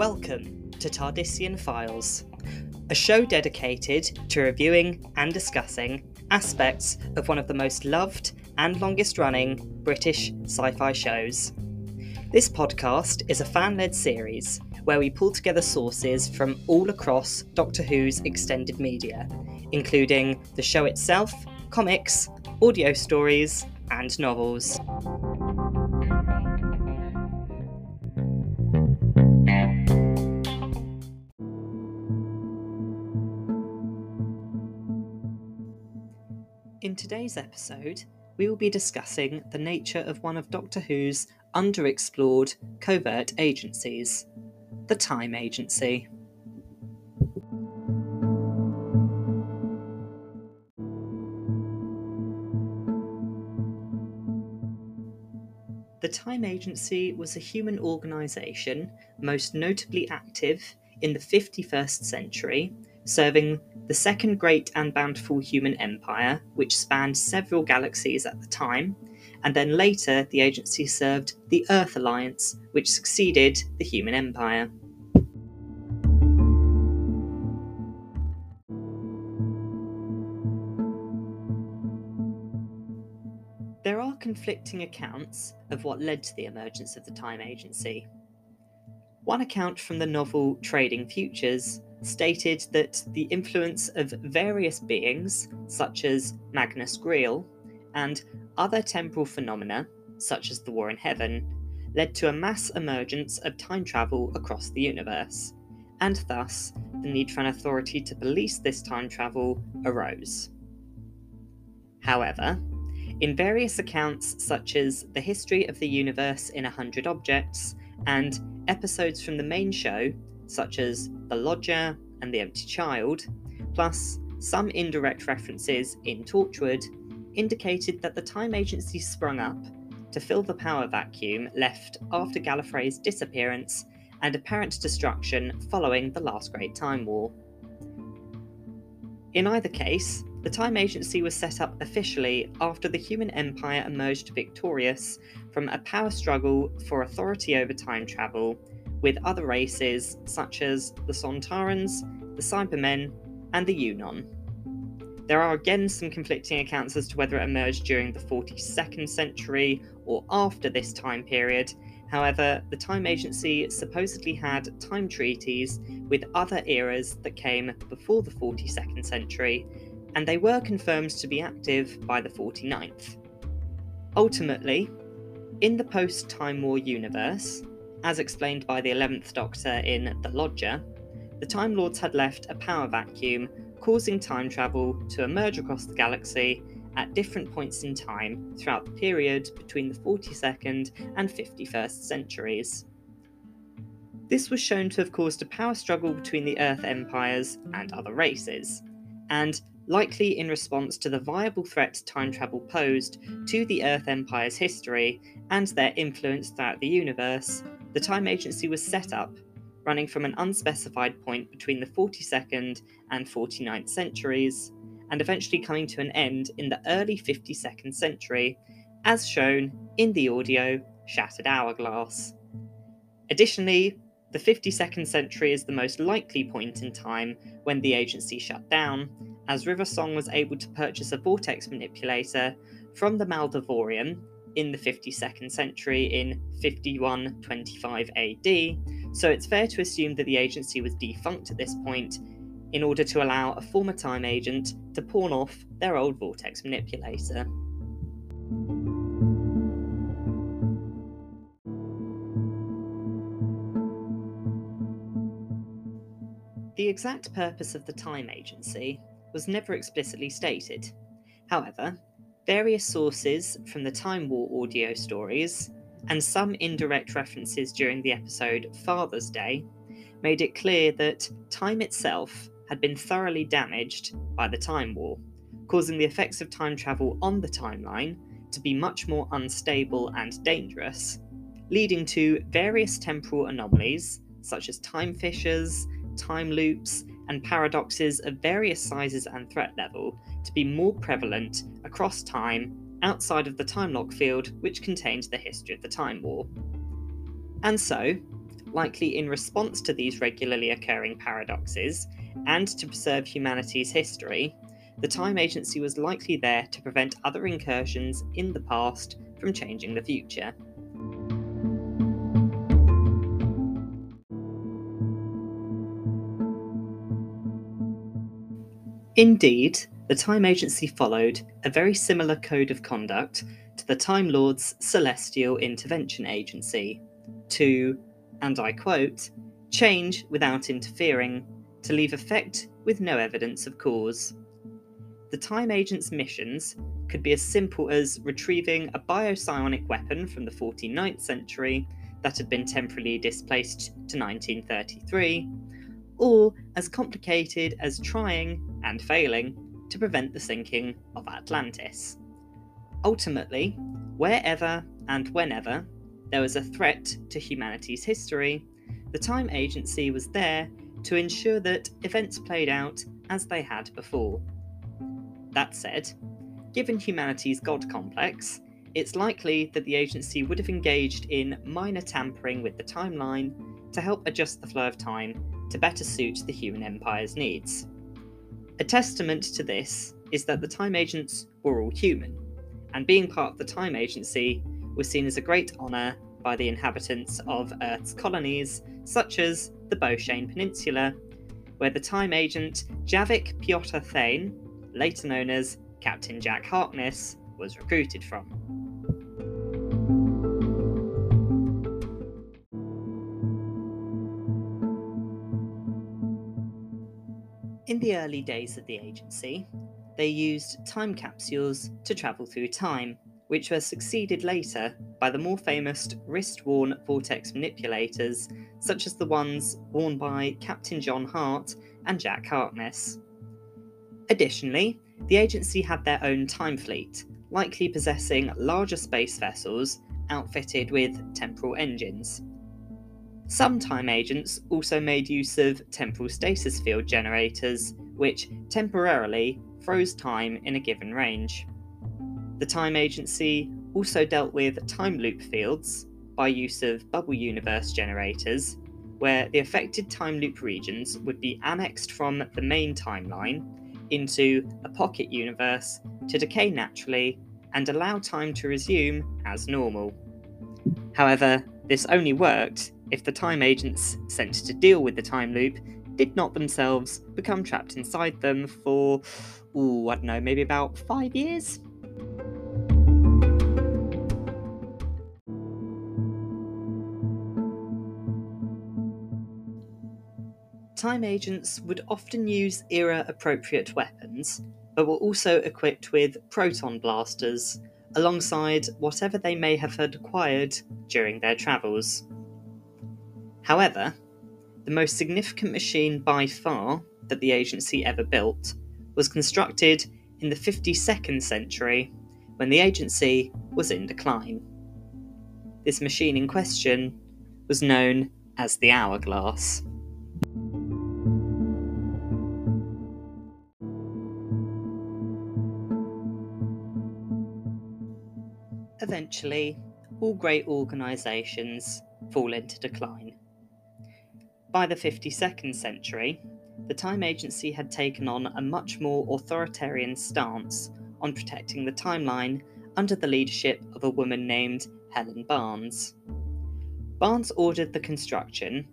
Welcome to Tardisian Files, a show dedicated to reviewing and discussing aspects of one of the most loved and longest running British sci fi shows. This podcast is a fan led series where we pull together sources from all across Doctor Who's extended media, including the show itself, comics, audio stories, and novels. Today's episode, we will be discussing the nature of one of Doctor Who's underexplored covert agencies, the Time Agency. The Time Agency was a human organisation most notably active in the 51st century, serving the second great and bountiful human empire, which spanned several galaxies at the time, and then later the agency served the Earth Alliance, which succeeded the human empire. There are conflicting accounts of what led to the emergence of the Time Agency. One account from the novel Trading Futures stated that the influence of various beings, such as Magnus Greel, and other temporal phenomena, such as the War in Heaven, led to a mass emergence of time travel across the universe, and thus the need for an authority to police this time travel arose. However, in various accounts, such as The History of the Universe in a Hundred Objects and episodes from the main show, such as The Lodger and The Empty Child, plus some indirect references in Torchwood, indicated that the Time Agency sprung up to fill the power vacuum left after Gallifrey's disappearance and apparent destruction following the last Great Time War. In either case, the Time Agency was set up officially after the human empire emerged victorious from a power struggle for authority over time travel with other races such as the Sontarans, the Cybermen, and the Yunon. There are again some conflicting accounts as to whether it emerged during the 42nd century or after this time period. However, the Time Agency supposedly had time treaties with other eras that came before the 42nd century, and they were confirmed to be active by the 49th. Ultimately, in the post Time War universe, as explained by the 11th Doctor in The Lodger, the Time Lords had left a power vacuum, causing time travel to emerge across the galaxy at different points in time throughout the period between the 42nd and 51st centuries. This was shown to have caused a power struggle between the Earth empires and other races, and likely in response to the viable threat time travel posed to the Earth Empire's history and their influence throughout the universe, the Time Agency was set up, running from an unspecified point between the 42nd and 49th centuries, and eventually coming to an end in the early 52nd century, as shown in the audio Shattered Hourglass. Additionally, the 52nd century is the most likely point in time when the agency shut down, as River Song was able to purchase a vortex manipulator from the Maldovarium in the 52nd century in 5125 AD, so it's fair to assume that the agency was defunct at this point in order to allow a former time agent to pawn off their old vortex manipulator. The exact purpose of the Time Agency was never explicitly stated. However, various sources from the Time War audio stories, and some indirect references during the episode Father's Day, made it clear that time itself had been thoroughly damaged by the Time War, causing the effects of time travel on the timeline to be much more unstable and dangerous, leading to various temporal anomalies such as time fissures, time loops, and mm-hmm. paradoxes of various sizes and threat level to be more prevalent across time outside of the time lock field which contains the history of the Time War. And so, likely in response to these regularly occurring paradoxes and to preserve humanity's history, the Time Agency was likely there to prevent other incursions in the past from changing the future. Indeed, the Time Agency followed a very similar code of conduct to the Time Lord's Celestial Intervention Agency to, and I quote, change without interfering, to leave effect with no evidence of cause. The Time Agent's missions could be as simple as retrieving a biopsionic weapon from the 49th century that had been temporarily displaced to 1933, or as complicated as trying and failing to prevent the sinking of Atlantis. Ultimately, wherever and whenever there was a threat to humanity's history, the Time Agency was there to ensure that events played out as they had before. That said, given humanity's God complex, it's likely that the agency would have engaged in minor tampering with the timeline to help adjust the flow of time to better suit the human empire's needs. A testament to this is that the time agents were all human, and being part of the time agency was seen as a great honour by the inhabitants of Earth's colonies, such as the Boeshane Peninsula, where the time agent Javic Piotr Thane later known as Captain Jack Harkness, was recruited from. In the early days of the agency, they used time capsules to travel through time, which were succeeded later by the more famous wrist worn vortex manipulators, such as the ones worn by Captain John Hart and Jack Harkness. Additionally, the agency had their own time fleet, likely possessing larger space vessels outfitted with temporal engines. Some time agents also made use of temporal stasis field generators, which temporarily froze time in a given range. The time agency also dealt with time loop fields by use of bubble universe generators, where the affected time loop regions would be annexed from the main timeline into a pocket universe to decay naturally and allow time to resume as normal. However, this only worked if the time agents sent to deal with the time loop did not themselves become trapped inside them for, ooh, I don't know, maybe about five years? Time agents would often use era appropriate weapons, but were also equipped with proton blasters, alongside whatever they may have had acquired during their travels. However, the most significant machine by far that the agency ever built was constructed in the 52nd century when the agency was in decline. This machine in question was known as the Hourglass. Eventually, all great organisations fall into decline. By the 52nd century, the Time Agency had taken on a much more authoritarian stance on protecting the timeline under the leadership of a woman named Helen Barnes. Barnes ordered the construction,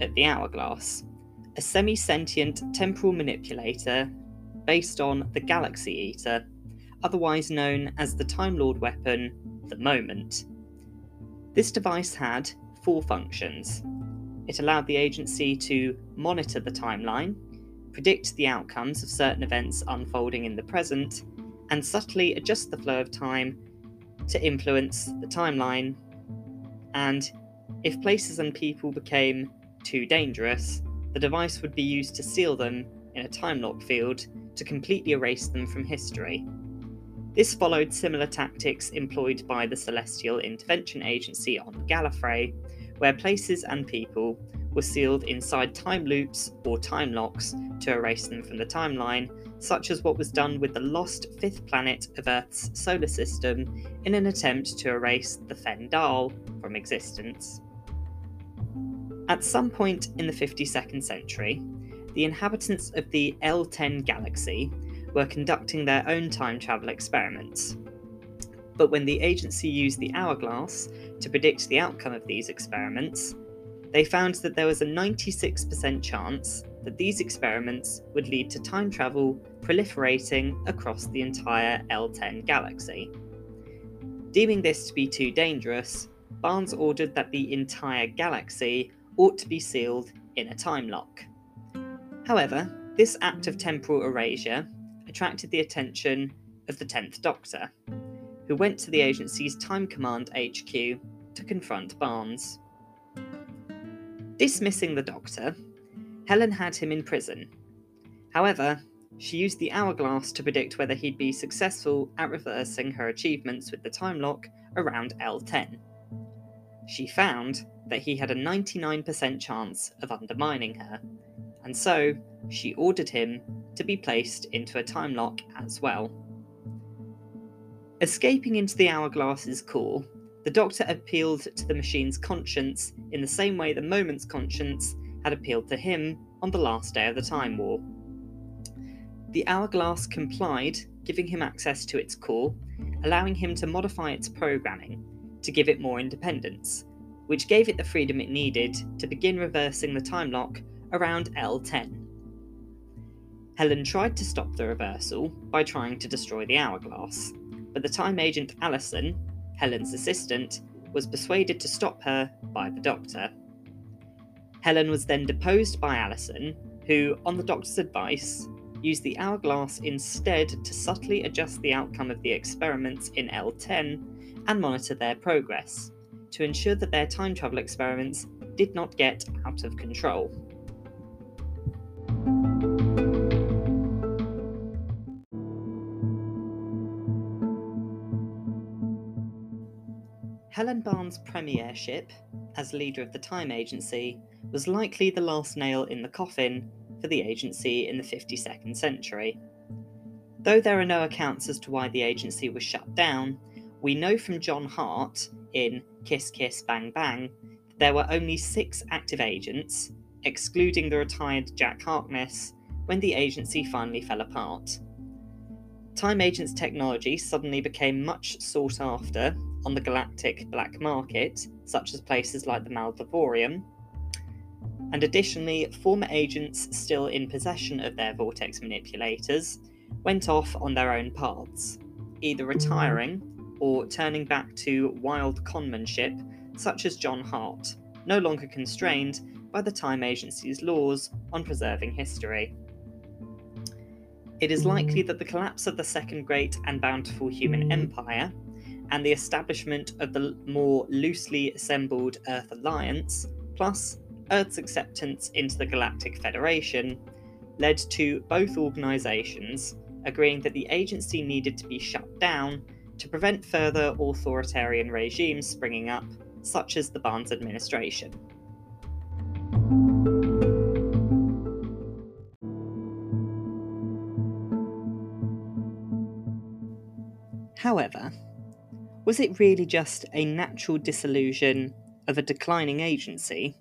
at the Hourglass, a semi sentient temporal manipulator based on the Galaxy Eater, otherwise known as the Time Lord weapon the moment. This device had four functions. It allowed the agency to monitor the timeline, predict the outcomes of certain events unfolding in the present, and subtly adjust the flow of time to influence the timeline. And if places and people became too dangerous, the device would be used to seal them in a time lock field to completely erase them from history. This followed similar tactics employed by the Celestial Intervention Agency on Gallifrey, where places and people were sealed inside time loops or time locks to erase them from the timeline, such as what was done with the lost fifth planet of Earth's solar system in an attempt to erase the Fendahl from existence. At some point in the 52nd century, the inhabitants of the L10 galaxy were conducting their own time travel experiments. But when the agency used the hourglass to predict the outcome of these experiments, they found that there was a 96% chance that these experiments would lead to time travel proliferating across the entire L10 galaxy. Deeming this to be too dangerous, Barnes ordered that the entire galaxy ought to be sealed in a time lock. However, this act of temporal erasure attracted the attention of the 10th Doctor, who went to the agency's Time Command HQ to confront Barnes. Dismissing the Doctor, Helen had him in prison. However, she used the hourglass to predict whether he'd be successful at reversing her achievements with the time lock around L10. She found that he had a 99% chance of undermining her, and so she ordered him to be placed into a time lock as well. Escaping into the hourglass's core, the Doctor appealed to the machine's conscience in the same way the moment's conscience had appealed to him on the last day of the Time War. The hourglass complied, giving him access to its core, allowing him to modify its programming to give it more independence, which gave it the freedom it needed to begin reversing the time lock around L10. Helen tried to stop the reversal by trying to destroy the hourglass, but the time agent Allison Helen's assistant, was persuaded to stop her by the doctor. Helen was then deposed by Allison, who, on the doctor's advice, used the hourglass instead to subtly adjust the outcome of the experiments in L10 and monitor their progress, to ensure that their time travel experiments did not get out of control. Helen Barnes' premiership as leader of the Time Agency was likely the last nail in the coffin for the agency in the 52nd century. Though there are no accounts as to why the agency was shut down, we know from John Hart in Kiss Kiss Bang Bang that there were only six active agents, excluding the retired Jack Harkness, when the agency finally fell apart. Time Agent's technology suddenly became much sought after on the galactic black market, such as places like the Maldovarium. And additionally, former agents still in possession of their vortex manipulators went off on their own paths, either retiring or turning back to wild conmanship, such as John Hart, no longer constrained by the Time Agency's laws on preserving history. It is likely that the collapse of the Second Great and Bountiful Human Empire and the establishment of the more loosely assembled Earth Alliance, plus Earth's acceptance into the Galactic Federation, led to both organisations agreeing that the agency needed to be shut down to prevent further authoritarian regimes springing up, such as the Barnes administration. However, was it really just a natural disillusion of a declining agency?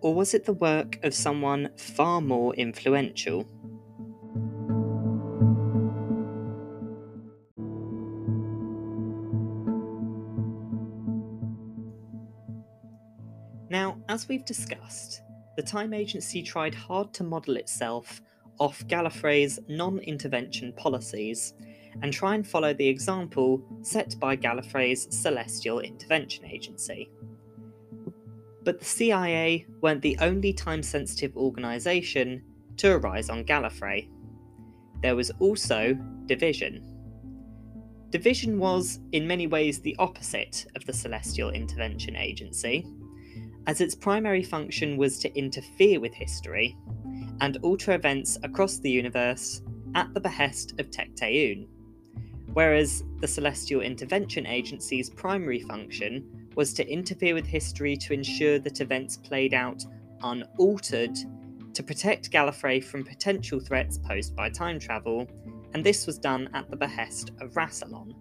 Or was it the work of someone far more influential? Now, as we've discussed, the Time Agency tried hard to model itself off Gallifrey's non intervention policies and try and follow the example set by Gallifrey's Celestial Intervention Agency. But the CIA weren't the only time sensitive organisation to arise on Gallifrey. There was also Division. Division was, in many ways, the opposite of the Celestial Intervention Agency, as its primary function was to interfere with history and alter events across the universe at the behest of Tecteun, whereas the Celestial Intervention Agency's primary function was to interfere with history to ensure that events played out unaltered to protect Gallifrey from potential threats posed by time travel, and this was done at the behest of Rassilon.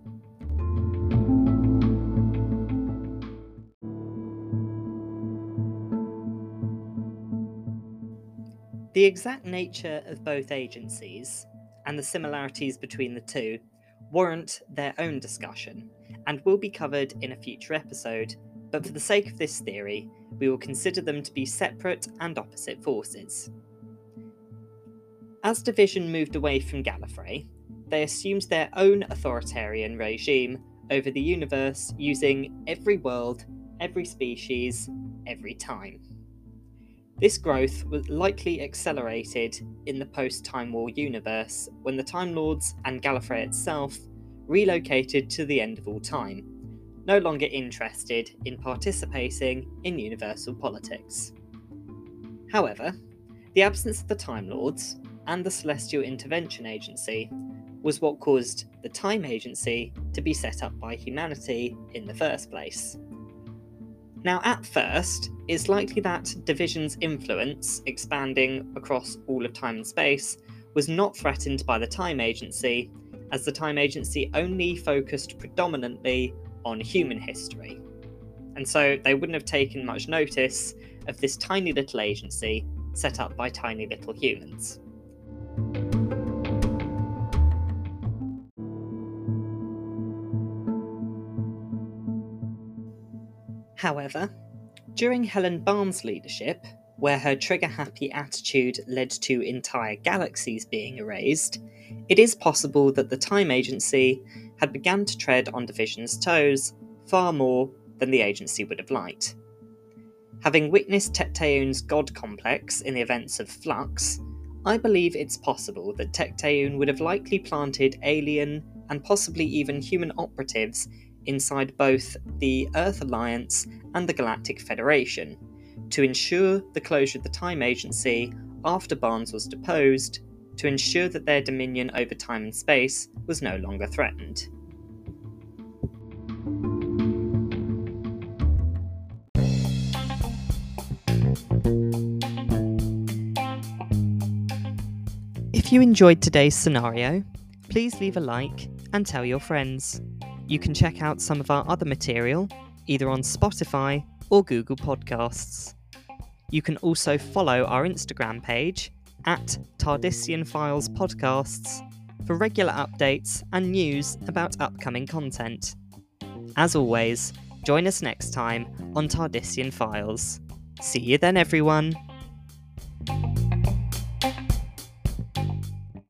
The exact nature of both agencies and the similarities between the two warrant their own discussion and will be covered in a future episode, but for the sake of this theory, we will consider them to be separate and opposite forces. As Division moved away from Gallifrey, they assumed their own authoritarian regime over the universe using every world, every species, every time. This growth was likely accelerated in the post Time War universe when the Time Lords and Gallifrey itself relocated to the end of all time, no longer interested in participating in universal politics. However, the absence of the Time Lords and the Celestial Intervention Agency was what caused the Time Agency to be set up by humanity in the first place. Now, at first, it's likely that Division's influence, expanding across all of time and space, was not threatened by the Time Agency, as the Time Agency only focused predominantly on human history. And so they wouldn't have taken much notice of this tiny little agency set up by tiny little humans. However, during Helen Barnes' leadership, where her trigger happy attitude led to entire galaxies being erased, it is possible that the Time Agency had begun to tread on Division's toes far more than the agency would have liked. Having witnessed Tecteun's god complex in the events of Flux, I believe it's possible that Tecteun would have likely planted alien and possibly even human operatives inside both the Earth Alliance and the Galactic Federation to ensure the closure of the Time Agency after Barnes was deposed, to ensure that their dominion over time and space was no longer threatened. If you enjoyed today's scenario, please leave a like and tell your friends. You can check out some of our other material either on Spotify or Google Podcasts. You can also follow our Instagram page at Tardisian Files Podcasts for regular updates and news about upcoming content. As always, join us next time on Tardisian Files. See you then, everyone!